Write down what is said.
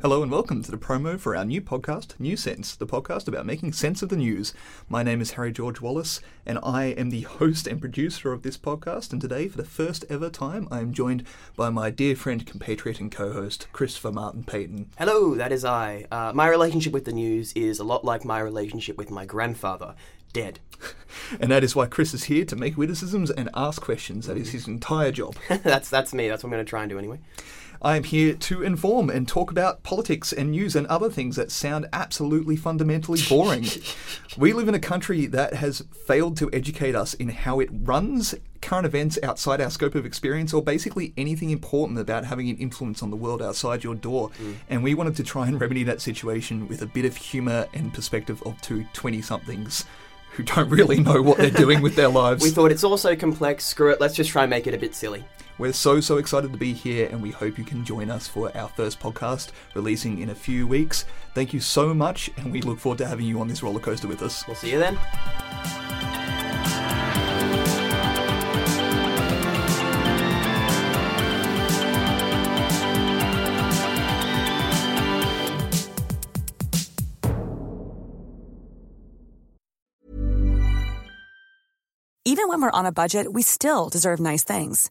Hello and welcome to the promo for our new podcast, New Sense, the podcast about making sense of the news. My name is Harry George Wallace, and I am the host and producer of this podcast. And today, for the first ever time, I am joined by my dear friend, compatriot, and co host, Christopher Martin Payton. Hello, that is I. Uh, my relationship with the news is a lot like my relationship with my grandfather. Dead. And that is why Chris is here to make witticisms and ask questions. That is his entire job. that's that's me. That's what I'm going to try and do anyway. I am here to inform and talk about politics and news and other things that sound absolutely fundamentally boring. we live in a country that has failed to educate us in how it runs current events outside our scope of experience or basically anything important about having an influence on the world outside your door. Mm. And we wanted to try and remedy that situation with a bit of humour and perspective of two 20 somethings who don't really know what they're doing with their lives. We thought it's all so complex. Screw it. Let's just try and make it a bit silly. We're so, so excited to be here, and we hope you can join us for our first podcast releasing in a few weeks. Thank you so much, and we look forward to having you on this roller coaster with us. We'll see you then. Even when we're on a budget, we still deserve nice things.